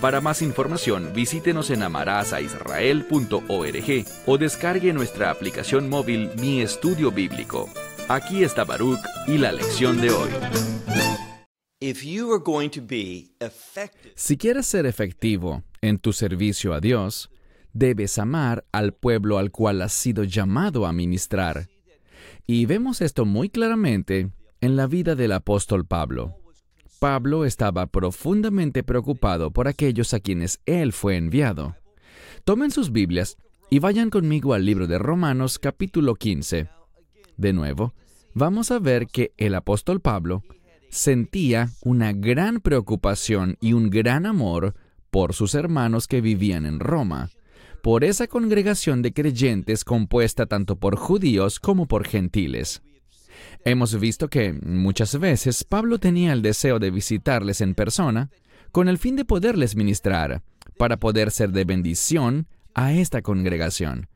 Para más información, visítenos en amarazaisrael.org o descargue nuestra aplicación móvil Mi Estudio Bíblico. Aquí está Baruch y la lección de hoy. Si quieres ser efectivo en tu servicio a Dios, debes amar al pueblo al cual has sido llamado a ministrar. Y vemos esto muy claramente en la vida del apóstol Pablo. Pablo estaba profundamente preocupado por aquellos a quienes él fue enviado. Tomen sus Biblias y vayan conmigo al libro de Romanos capítulo 15. De nuevo, vamos a ver que el apóstol Pablo sentía una gran preocupación y un gran amor por sus hermanos que vivían en Roma por esa congregación de creyentes compuesta tanto por judíos como por gentiles. Hemos visto que muchas veces Pablo tenía el deseo de visitarles en persona con el fin de poderles ministrar, para poder ser de bendición a esta congregación.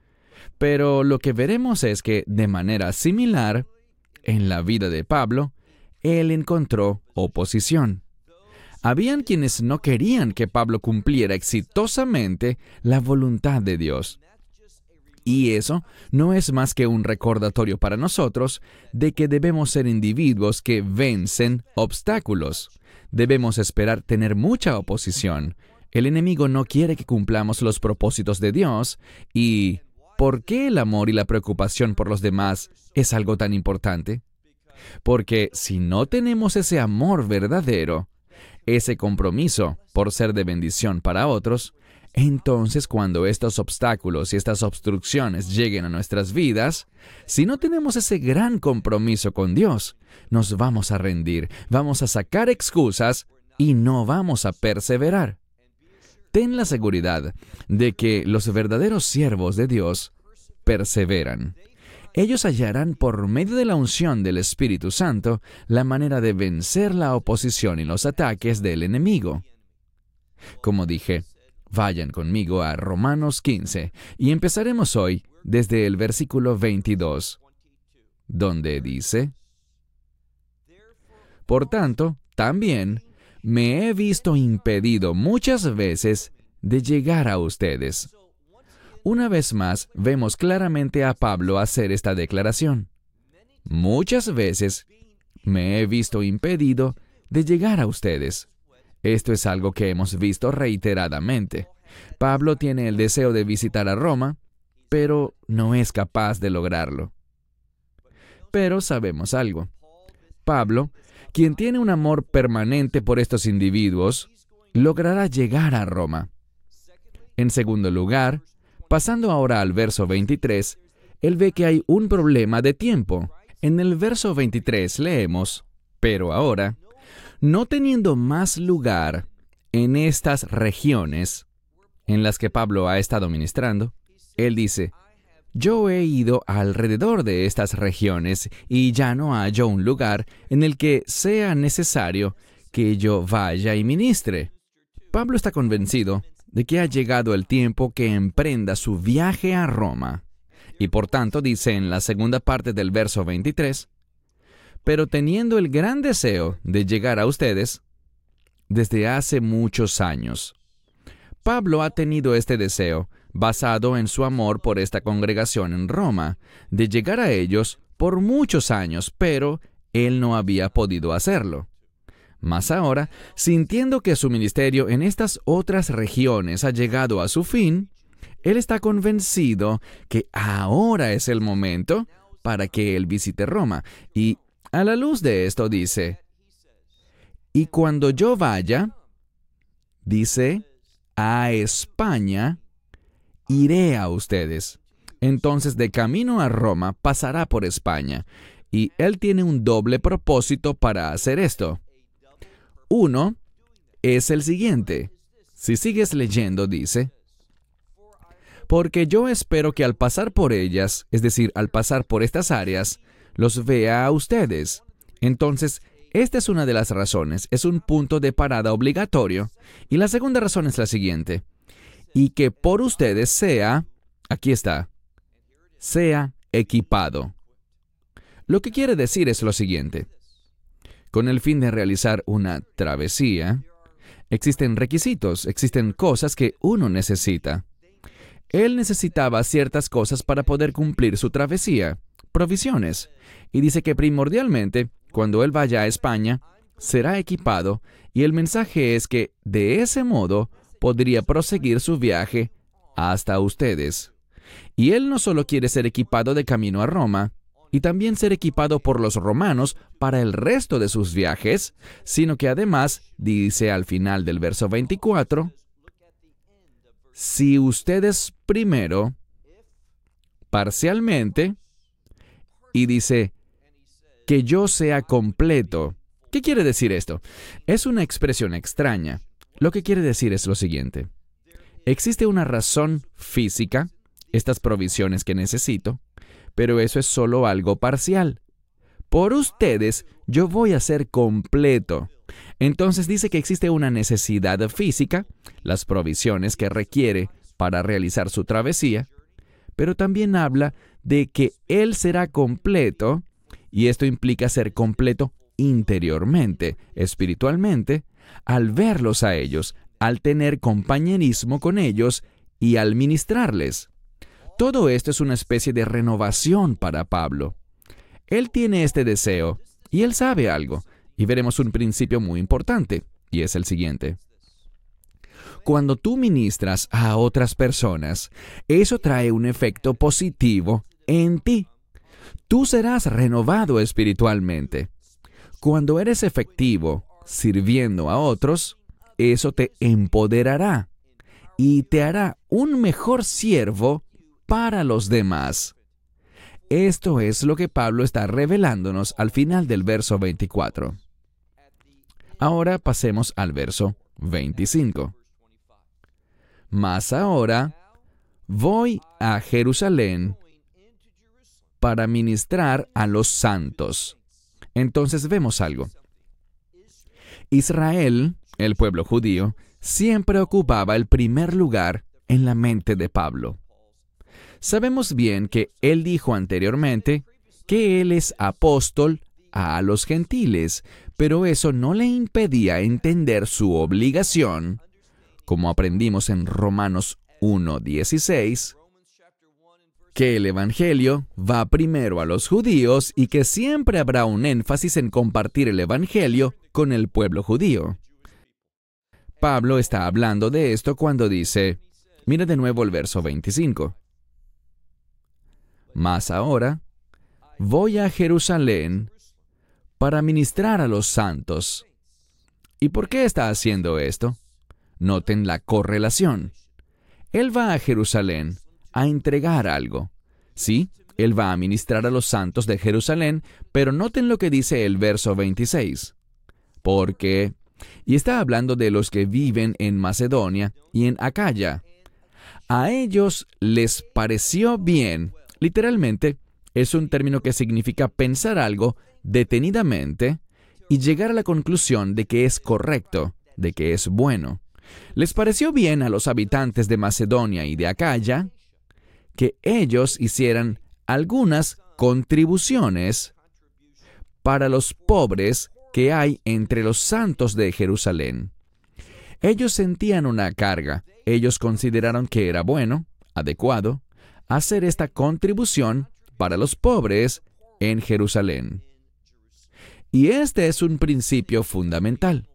Pero lo que veremos es que, de manera similar, en la vida de Pablo, él encontró oposición. Habían quienes no querían que Pablo cumpliera exitosamente la voluntad de Dios. Y eso no es más que un recordatorio para nosotros de que debemos ser individuos que vencen obstáculos. Debemos esperar tener mucha oposición. El enemigo no quiere que cumplamos los propósitos de Dios y ¿por qué el amor y la preocupación por los demás es algo tan importante? Porque si no tenemos ese amor verdadero, ese compromiso por ser de bendición para otros, entonces cuando estos obstáculos y estas obstrucciones lleguen a nuestras vidas, si no tenemos ese gran compromiso con Dios, nos vamos a rendir, vamos a sacar excusas y no vamos a perseverar. Ten la seguridad de que los verdaderos siervos de Dios perseveran ellos hallarán por medio de la unción del Espíritu Santo la manera de vencer la oposición y los ataques del enemigo. Como dije, vayan conmigo a Romanos 15 y empezaremos hoy desde el versículo 22, donde dice, Por tanto, también me he visto impedido muchas veces de llegar a ustedes una vez más, vemos claramente a Pablo hacer esta declaración. Muchas veces me he visto impedido de llegar a ustedes. Esto es algo que hemos visto reiteradamente. Pablo tiene el deseo de visitar a Roma, pero no es capaz de lograrlo. Pero sabemos algo. Pablo, quien tiene un amor permanente por estos individuos, logrará llegar a Roma. En segundo lugar, Pasando ahora al verso 23, él ve que hay un problema de tiempo. En el verso 23 leemos, pero ahora, no teniendo más lugar en estas regiones en las que Pablo ha estado ministrando, él dice, yo he ido alrededor de estas regiones y ya no hallo un lugar en el que sea necesario que yo vaya y ministre. Pablo está convencido de que ha llegado el tiempo que emprenda su viaje a Roma. Y por tanto dice en la segunda parte del verso 23, pero teniendo el gran deseo de llegar a ustedes desde hace muchos años. Pablo ha tenido este deseo, basado en su amor por esta congregación en Roma, de llegar a ellos por muchos años, pero él no había podido hacerlo. Mas ahora, sintiendo que su ministerio en estas otras regiones ha llegado a su fin, él está convencido que ahora es el momento para que él visite Roma. Y a la luz de esto dice, y cuando yo vaya, dice, a España, iré a ustedes. Entonces de camino a Roma pasará por España. Y él tiene un doble propósito para hacer esto. Uno es el siguiente. Si sigues leyendo, dice, porque yo espero que al pasar por ellas, es decir, al pasar por estas áreas, los vea a ustedes. Entonces, esta es una de las razones, es un punto de parada obligatorio. Y la segunda razón es la siguiente, y que por ustedes sea, aquí está, sea equipado. Lo que quiere decir es lo siguiente. Con el fin de realizar una travesía, existen requisitos, existen cosas que uno necesita. Él necesitaba ciertas cosas para poder cumplir su travesía, provisiones, y dice que primordialmente, cuando él vaya a España, será equipado, y el mensaje es que de ese modo podría proseguir su viaje hasta ustedes. Y él no solo quiere ser equipado de camino a Roma, y también ser equipado por los romanos para el resto de sus viajes, sino que además dice al final del verso 24, si ustedes primero, parcialmente, y dice, que yo sea completo. ¿Qué quiere decir esto? Es una expresión extraña. Lo que quiere decir es lo siguiente. Existe una razón física, estas provisiones que necesito, pero eso es solo algo parcial. Por ustedes, yo voy a ser completo. Entonces dice que existe una necesidad física, las provisiones que requiere para realizar su travesía, pero también habla de que Él será completo, y esto implica ser completo interiormente, espiritualmente, al verlos a ellos, al tener compañerismo con ellos y al ministrarles. Todo esto es una especie de renovación para Pablo. Él tiene este deseo y él sabe algo, y veremos un principio muy importante, y es el siguiente. Cuando tú ministras a otras personas, eso trae un efecto positivo en ti. Tú serás renovado espiritualmente. Cuando eres efectivo sirviendo a otros, eso te empoderará y te hará un mejor siervo para los demás. Esto es lo que Pablo está revelándonos al final del verso 24. Ahora pasemos al verso 25. Mas ahora voy a Jerusalén para ministrar a los santos. Entonces vemos algo. Israel, el pueblo judío, siempre ocupaba el primer lugar en la mente de Pablo. Sabemos bien que él dijo anteriormente que él es apóstol a los gentiles, pero eso no le impedía entender su obligación, como aprendimos en Romanos 1.16, que el Evangelio va primero a los judíos y que siempre habrá un énfasis en compartir el Evangelio con el pueblo judío. Pablo está hablando de esto cuando dice, mira de nuevo el verso 25. Mas ahora, voy a Jerusalén para ministrar a los santos. ¿Y por qué está haciendo esto? Noten la correlación. Él va a Jerusalén a entregar algo. Sí, él va a ministrar a los santos de Jerusalén, pero noten lo que dice el verso 26. Porque, y está hablando de los que viven en Macedonia y en Acaya, a ellos les pareció bien, literalmente, es un término que significa pensar algo detenidamente y llegar a la conclusión de que es correcto, de que es bueno. Les pareció bien a los habitantes de Macedonia y de Acaya que ellos hicieran algunas contribuciones para los pobres que hay entre los santos de Jerusalén. Ellos sentían una carga, ellos consideraron que era bueno, adecuado, hacer esta contribución para los pobres en Jerusalén. Y este es un principio fundamental.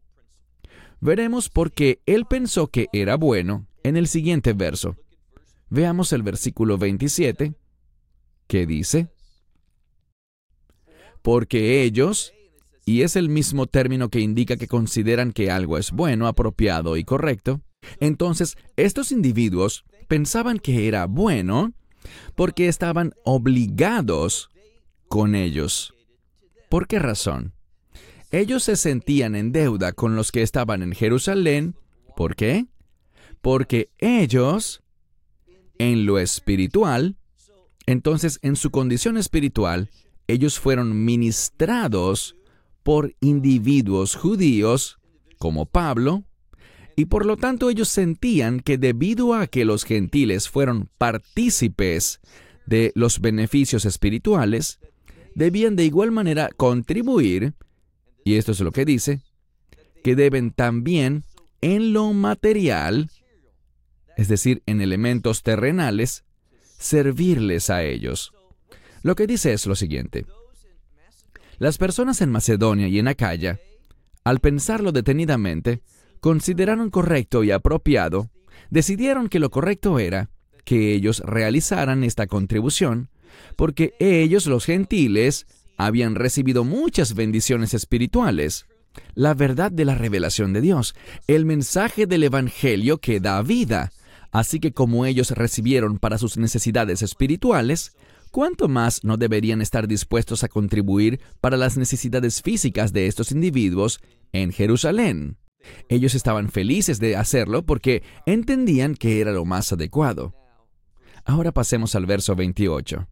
Veremos por qué él pensó que era bueno en el siguiente verso. Veamos el versículo 27, que dice, Porque ellos, y es el mismo término que indica que consideran que algo es bueno, apropiado y correcto, entonces estos individuos pensaban que era bueno porque estaban obligados con ellos. ¿Por qué razón? Ellos se sentían en deuda con los que estaban en Jerusalén. ¿Por qué? Porque ellos en lo espiritual, entonces en su condición espiritual, ellos fueron ministrados por individuos judíos como Pablo, y por lo tanto ellos sentían que debido a que los gentiles fueron partícipes de los beneficios espirituales, debían de igual manera contribuir, y esto es lo que dice, que deben también en lo material, es decir, en elementos terrenales, servirles a ellos. Lo que dice es lo siguiente. Las personas en Macedonia y en Acaya, al pensarlo detenidamente, consideraron correcto y apropiado, decidieron que lo correcto era que ellos realizaran esta contribución, porque ellos, los gentiles, habían recibido muchas bendiciones espirituales, la verdad de la revelación de Dios, el mensaje del Evangelio que da vida. Así que como ellos recibieron para sus necesidades espirituales, ¿cuánto más no deberían estar dispuestos a contribuir para las necesidades físicas de estos individuos en Jerusalén? Ellos estaban felices de hacerlo porque entendían que era lo más adecuado. Ahora pasemos al verso 28.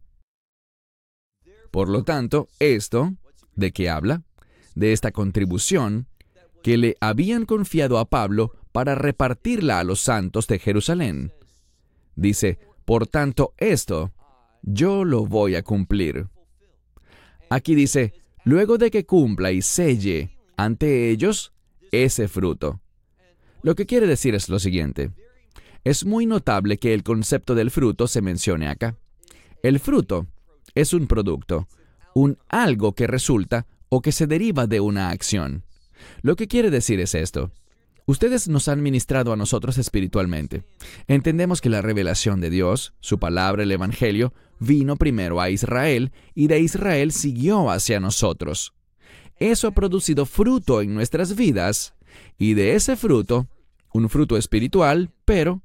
Por lo tanto, esto, ¿de qué habla? De esta contribución que le habían confiado a Pablo para repartirla a los santos de Jerusalén. Dice, por tanto, esto yo lo voy a cumplir. Aquí dice, luego de que cumpla y selle ante ellos ese fruto. Lo que quiere decir es lo siguiente. Es muy notable que el concepto del fruto se mencione acá. El fruto es un producto, un algo que resulta o que se deriva de una acción. Lo que quiere decir es esto. Ustedes nos han ministrado a nosotros espiritualmente. Entendemos que la revelación de Dios, su palabra, el Evangelio, vino primero a Israel y de Israel siguió hacia nosotros. Eso ha producido fruto en nuestras vidas y de ese fruto, un fruto espiritual, pero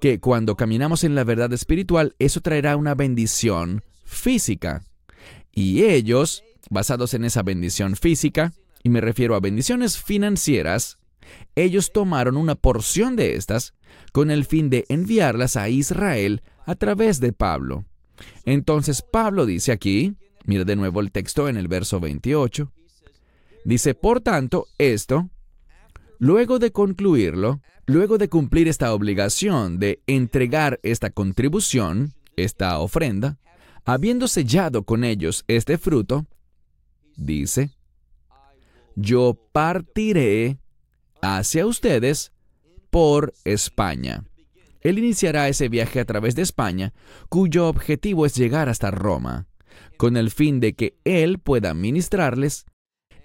que cuando caminamos en la verdad espiritual, eso traerá una bendición física. Y ellos, basados en esa bendición física, y me refiero a bendiciones financieras, ellos tomaron una porción de estas con el fin de enviarlas a Israel a través de Pablo. Entonces Pablo dice aquí, mira de nuevo el texto en el verso 28, dice, por tanto, esto, luego de concluirlo, luego de cumplir esta obligación de entregar esta contribución, esta ofrenda, habiendo sellado con ellos este fruto, dice, yo partiré hacia ustedes por España. Él iniciará ese viaje a través de España, cuyo objetivo es llegar hasta Roma, con el fin de que Él pueda ministrarles.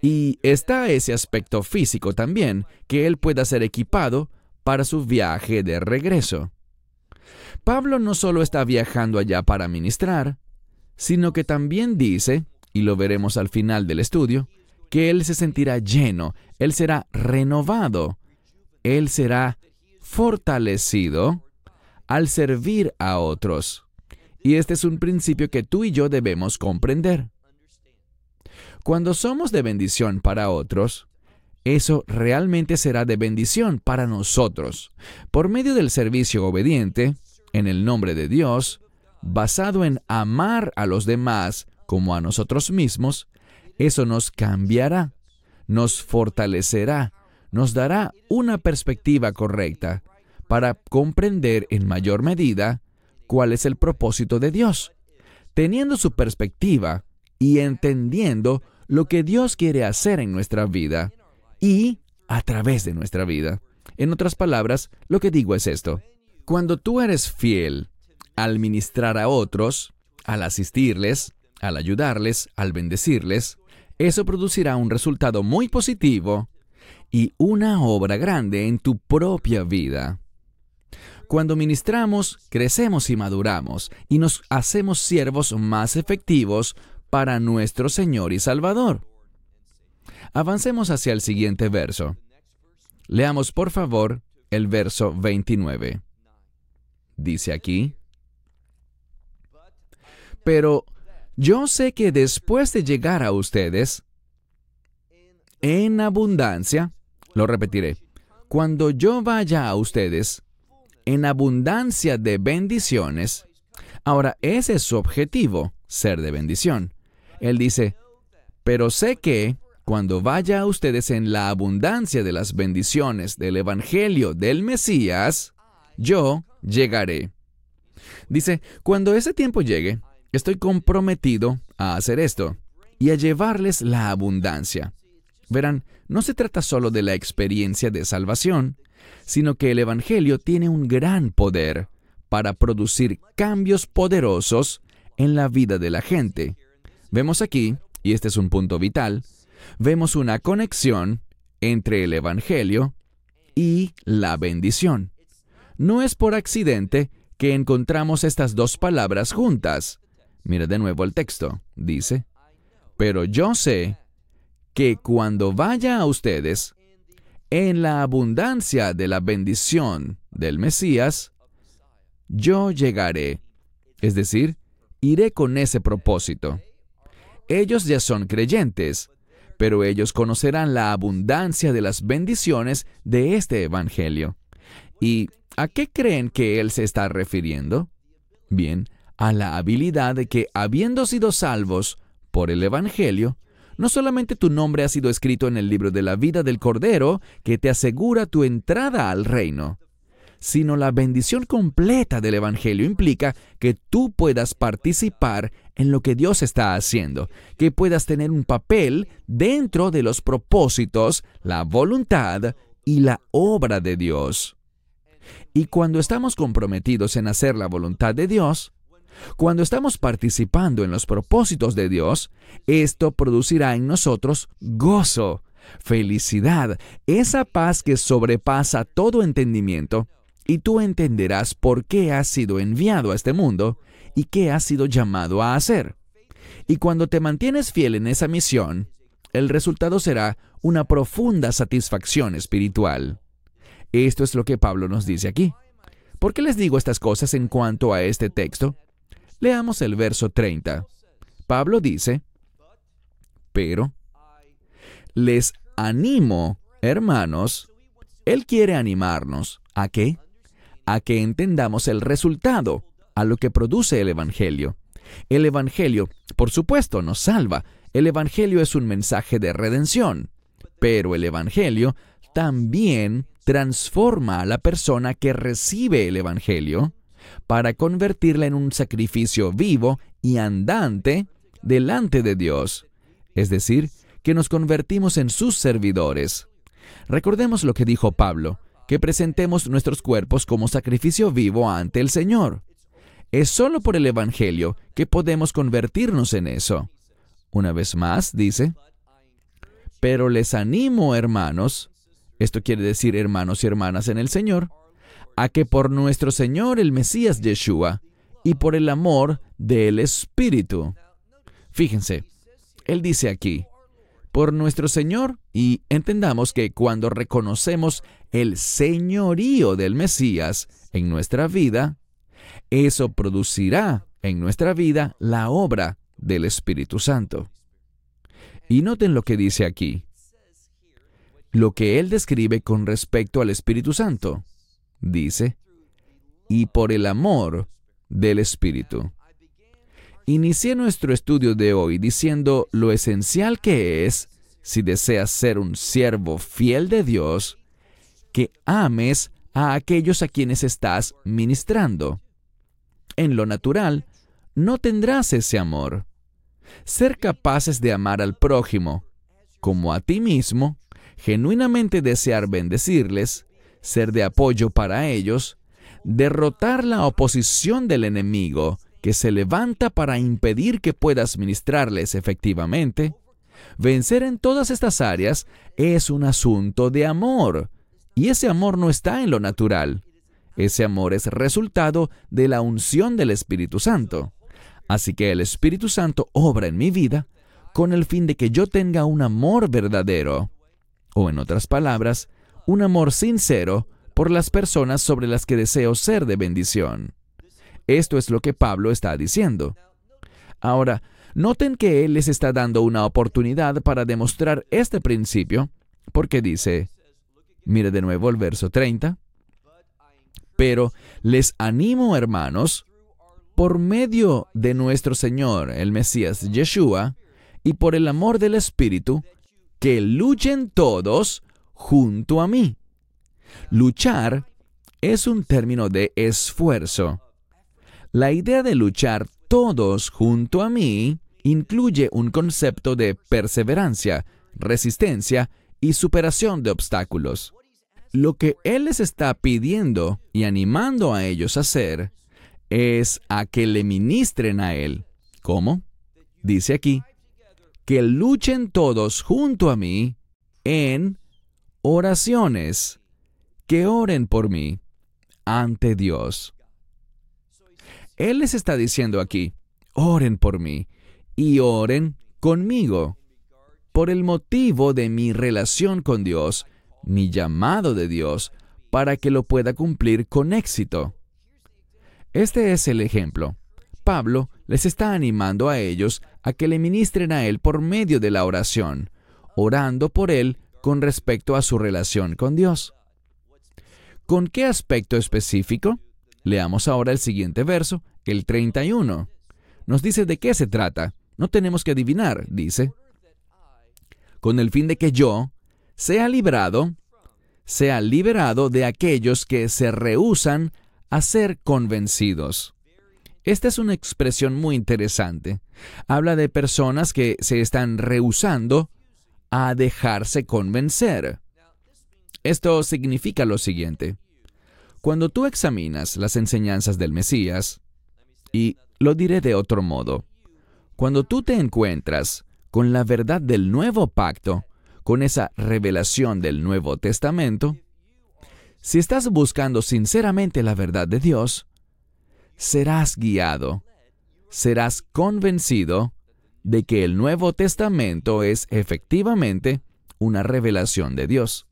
Y está ese aspecto físico también, que Él pueda ser equipado para su viaje de regreso. Pablo no solo está viajando allá para ministrar, sino que también dice, y lo veremos al final del estudio, que Él se sentirá lleno, Él será renovado, Él será fortalecido al servir a otros. Y este es un principio que tú y yo debemos comprender. Cuando somos de bendición para otros, eso realmente será de bendición para nosotros. Por medio del servicio obediente, en el nombre de Dios, basado en amar a los demás como a nosotros mismos, eso nos cambiará, nos fortalecerá, nos dará una perspectiva correcta para comprender en mayor medida cuál es el propósito de Dios. Teniendo su perspectiva y entendiendo lo que Dios quiere hacer en nuestra vida y a través de nuestra vida. En otras palabras, lo que digo es esto. Cuando tú eres fiel al ministrar a otros, al asistirles, al ayudarles, al bendecirles, eso producirá un resultado muy positivo y una obra grande en tu propia vida. Cuando ministramos, crecemos y maduramos y nos hacemos siervos más efectivos para nuestro Señor y Salvador. Avancemos hacia el siguiente verso. Leamos por favor el verso 29. Dice aquí, Pero yo sé que después de llegar a ustedes, en abundancia, lo repetiré, cuando yo vaya a ustedes, en abundancia de bendiciones. Ahora, ese es su objetivo, ser de bendición. Él dice, pero sé que cuando vaya a ustedes en la abundancia de las bendiciones del Evangelio del Mesías, yo llegaré. Dice, cuando ese tiempo llegue, estoy comprometido a hacer esto y a llevarles la abundancia. Verán, no se trata solo de la experiencia de salvación, sino que el Evangelio tiene un gran poder para producir cambios poderosos en la vida de la gente. Vemos aquí, y este es un punto vital, vemos una conexión entre el Evangelio y la bendición. No es por accidente que encontramos estas dos palabras juntas. Mira de nuevo el texto. Dice, pero yo sé que cuando vaya a ustedes, en la abundancia de la bendición del Mesías, yo llegaré. Es decir, iré con ese propósito. Ellos ya son creyentes, pero ellos conocerán la abundancia de las bendiciones de este Evangelio. ¿Y a qué creen que Él se está refiriendo? Bien, a la habilidad de que, habiendo sido salvos por el Evangelio, no solamente tu nombre ha sido escrito en el libro de la vida del Cordero, que te asegura tu entrada al reino, sino la bendición completa del Evangelio implica que tú puedas participar en lo que Dios está haciendo, que puedas tener un papel dentro de los propósitos, la voluntad y la obra de Dios. Y cuando estamos comprometidos en hacer la voluntad de Dios, cuando estamos participando en los propósitos de Dios, esto producirá en nosotros gozo, felicidad, esa paz que sobrepasa todo entendimiento, y tú entenderás por qué has sido enviado a este mundo y qué has sido llamado a hacer. Y cuando te mantienes fiel en esa misión, el resultado será una profunda satisfacción espiritual. Esto es lo que Pablo nos dice aquí. ¿Por qué les digo estas cosas en cuanto a este texto? Leamos el verso 30. Pablo dice, pero les animo, hermanos, él quiere animarnos. ¿A qué? A que entendamos el resultado, a lo que produce el Evangelio. El Evangelio, por supuesto, nos salva. El Evangelio es un mensaje de redención. Pero el Evangelio también transforma a la persona que recibe el Evangelio para convertirla en un sacrificio vivo y andante delante de Dios. Es decir, que nos convertimos en sus servidores. Recordemos lo que dijo Pablo, que presentemos nuestros cuerpos como sacrificio vivo ante el Señor. Es solo por el Evangelio que podemos convertirnos en eso. Una vez más, dice, pero les animo, hermanos, esto quiere decir hermanos y hermanas en el Señor, a que por nuestro Señor el Mesías Yeshua y por el amor del Espíritu. Fíjense, Él dice aquí, por nuestro Señor, y entendamos que cuando reconocemos el señorío del Mesías en nuestra vida, eso producirá en nuestra vida la obra del Espíritu Santo. Y noten lo que dice aquí lo que él describe con respecto al Espíritu Santo. Dice, y por el amor del Espíritu. Inicié nuestro estudio de hoy diciendo lo esencial que es, si deseas ser un siervo fiel de Dios, que ames a aquellos a quienes estás ministrando. En lo natural, no tendrás ese amor. Ser capaces de amar al prójimo como a ti mismo genuinamente desear bendecirles, ser de apoyo para ellos, derrotar la oposición del enemigo que se levanta para impedir que puedas ministrarles efectivamente, vencer en todas estas áreas es un asunto de amor. Y ese amor no está en lo natural. Ese amor es resultado de la unción del Espíritu Santo. Así que el Espíritu Santo obra en mi vida con el fin de que yo tenga un amor verdadero o en otras palabras, un amor sincero por las personas sobre las que deseo ser de bendición. Esto es lo que Pablo está diciendo. Ahora, noten que él les está dando una oportunidad para demostrar este principio, porque dice, mire de nuevo el verso 30, Pero les animo, hermanos, por medio de nuestro Señor, el Mesías Yeshua, y por el amor del Espíritu, que luchen todos junto a mí. Luchar es un término de esfuerzo. La idea de luchar todos junto a mí incluye un concepto de perseverancia, resistencia y superación de obstáculos. Lo que Él les está pidiendo y animando a ellos a hacer es a que le ministren a Él. ¿Cómo? Dice aquí, que luchen todos junto a mí en oraciones, que oren por mí ante Dios. Él les está diciendo aquí, oren por mí y oren conmigo por el motivo de mi relación con Dios, mi llamado de Dios, para que lo pueda cumplir con éxito. Este es el ejemplo. Pablo les está animando a ellos a que le ministren a Él por medio de la oración, orando por Él con respecto a su relación con Dios. ¿Con qué aspecto específico? Leamos ahora el siguiente verso, el 31. Nos dice de qué se trata. No tenemos que adivinar, dice. Con el fin de que yo sea librado, sea liberado de aquellos que se rehusan a ser convencidos. Esta es una expresión muy interesante. Habla de personas que se están rehusando a dejarse convencer. Esto significa lo siguiente. Cuando tú examinas las enseñanzas del Mesías, y lo diré de otro modo, cuando tú te encuentras con la verdad del nuevo pacto, con esa revelación del Nuevo Testamento, si estás buscando sinceramente la verdad de Dios, serás guiado, serás convencido de que el Nuevo Testamento es efectivamente una revelación de Dios.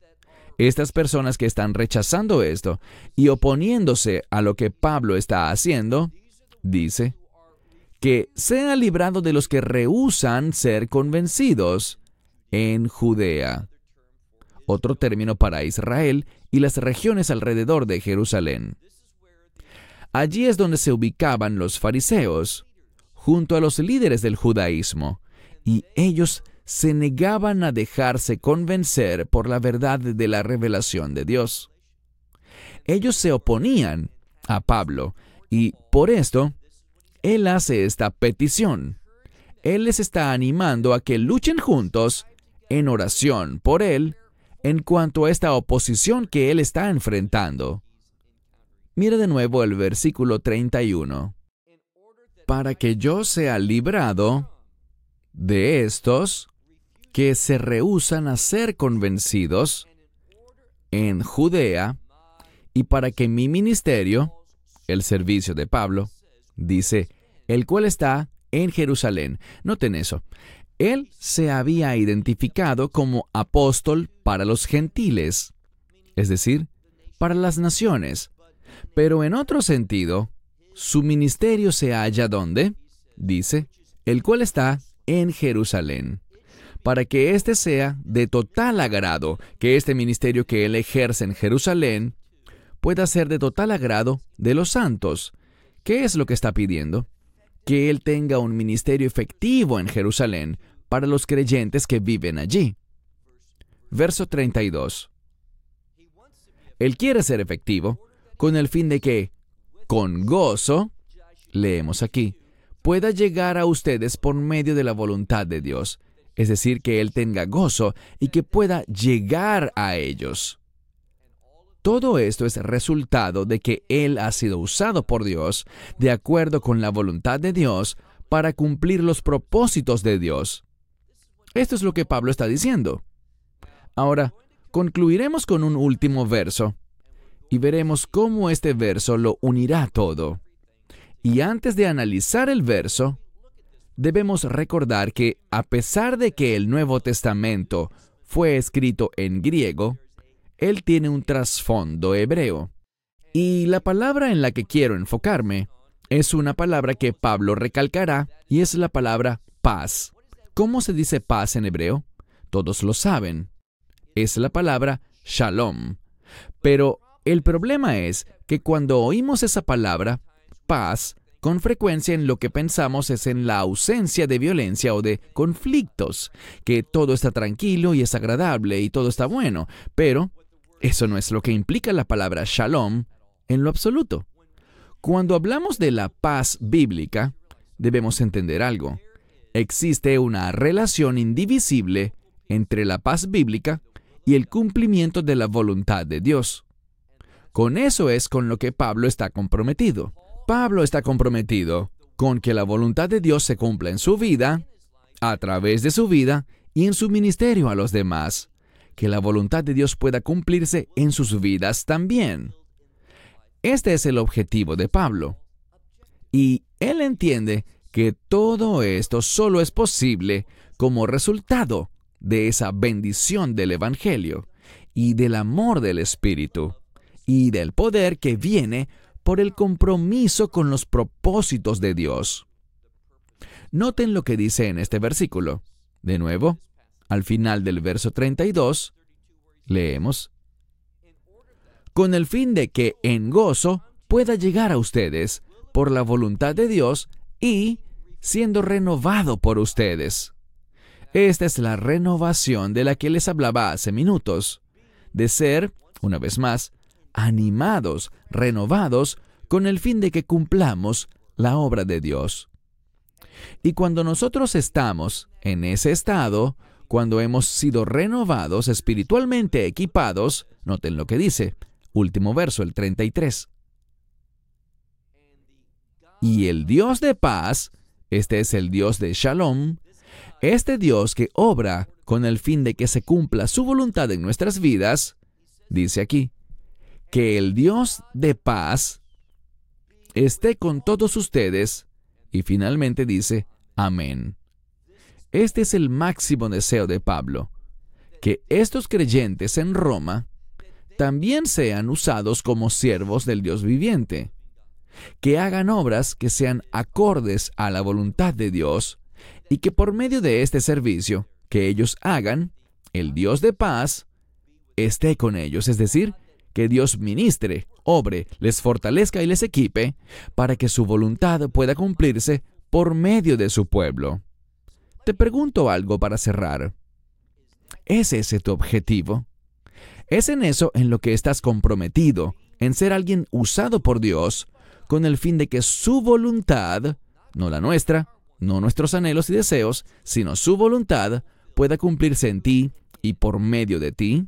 Estas personas que están rechazando esto y oponiéndose a lo que Pablo está haciendo, dice, que sea librado de los que rehusan ser convencidos en Judea. Otro término para Israel y las regiones alrededor de Jerusalén. Allí es donde se ubicaban los fariseos, junto a los líderes del judaísmo, y ellos se negaban a dejarse convencer por la verdad de la revelación de Dios. Ellos se oponían a Pablo, y por esto él hace esta petición. Él les está animando a que luchen juntos en oración por Él en cuanto a esta oposición que Él está enfrentando. Mira de nuevo el versículo 31. Para que yo sea librado de estos que se rehusan a ser convencidos en Judea y para que mi ministerio, el servicio de Pablo, dice, el cual está en Jerusalén. Noten eso. Él se había identificado como apóstol para los gentiles, es decir, para las naciones. Pero en otro sentido, su ministerio se halla donde, dice, el cual está en Jerusalén, para que éste sea de total agrado, que este ministerio que él ejerce en Jerusalén pueda ser de total agrado de los santos. ¿Qué es lo que está pidiendo? que Él tenga un ministerio efectivo en Jerusalén para los creyentes que viven allí. Verso 32. Él quiere ser efectivo con el fin de que, con gozo, leemos aquí, pueda llegar a ustedes por medio de la voluntad de Dios, es decir, que Él tenga gozo y que pueda llegar a ellos. Todo esto es resultado de que Él ha sido usado por Dios de acuerdo con la voluntad de Dios para cumplir los propósitos de Dios. Esto es lo que Pablo está diciendo. Ahora, concluiremos con un último verso y veremos cómo este verso lo unirá todo. Y antes de analizar el verso, debemos recordar que a pesar de que el Nuevo Testamento fue escrito en griego, él tiene un trasfondo hebreo. Y la palabra en la que quiero enfocarme es una palabra que Pablo recalcará y es la palabra paz. ¿Cómo se dice paz en hebreo? Todos lo saben. Es la palabra shalom. Pero El problema es que cuando oímos esa palabra, paz, con frecuencia en lo que pensamos es en la ausencia de violencia o de conflictos, que todo está tranquilo y es agradable y todo está bueno, pero eso no es lo que implica la palabra shalom en lo absoluto. Cuando hablamos de la paz bíblica, debemos entender algo. Existe una relación indivisible entre la paz bíblica y el cumplimiento de la voluntad de Dios. Con eso es con lo que Pablo está comprometido. Pablo está comprometido con que la voluntad de Dios se cumpla en su vida, a través de su vida y en su ministerio a los demás. Que la voluntad de Dios pueda cumplirse en sus vidas también. Este es el objetivo de Pablo. Y él entiende que todo esto solo es posible como resultado de esa bendición del Evangelio y del amor del Espíritu y del poder que viene por el compromiso con los propósitos de Dios. Noten lo que dice en este versículo. De nuevo, al final del verso 32, leemos, con el fin de que en gozo pueda llegar a ustedes por la voluntad de Dios y siendo renovado por ustedes. Esta es la renovación de la que les hablaba hace minutos, de ser, una vez más, animados, renovados, con el fin de que cumplamos la obra de Dios. Y cuando nosotros estamos en ese estado, cuando hemos sido renovados, espiritualmente equipados, noten lo que dice, último verso, el 33. Y el Dios de paz, este es el Dios de Shalom, este Dios que obra con el fin de que se cumpla su voluntad en nuestras vidas, dice aquí, que el Dios de paz esté con todos ustedes. Y finalmente dice, amén. Este es el máximo deseo de Pablo, que estos creyentes en Roma también sean usados como siervos del Dios viviente, que hagan obras que sean acordes a la voluntad de Dios y que por medio de este servicio que ellos hagan, el Dios de paz esté con ellos, es decir, que Dios ministre, obre, les fortalezca y les equipe para que su voluntad pueda cumplirse por medio de su pueblo. Te pregunto algo para cerrar. ¿Es ese tu objetivo? ¿Es en eso en lo que estás comprometido, en ser alguien usado por Dios, con el fin de que su voluntad, no la nuestra, no nuestros anhelos y deseos, sino su voluntad, pueda cumplirse en ti y por medio de ti?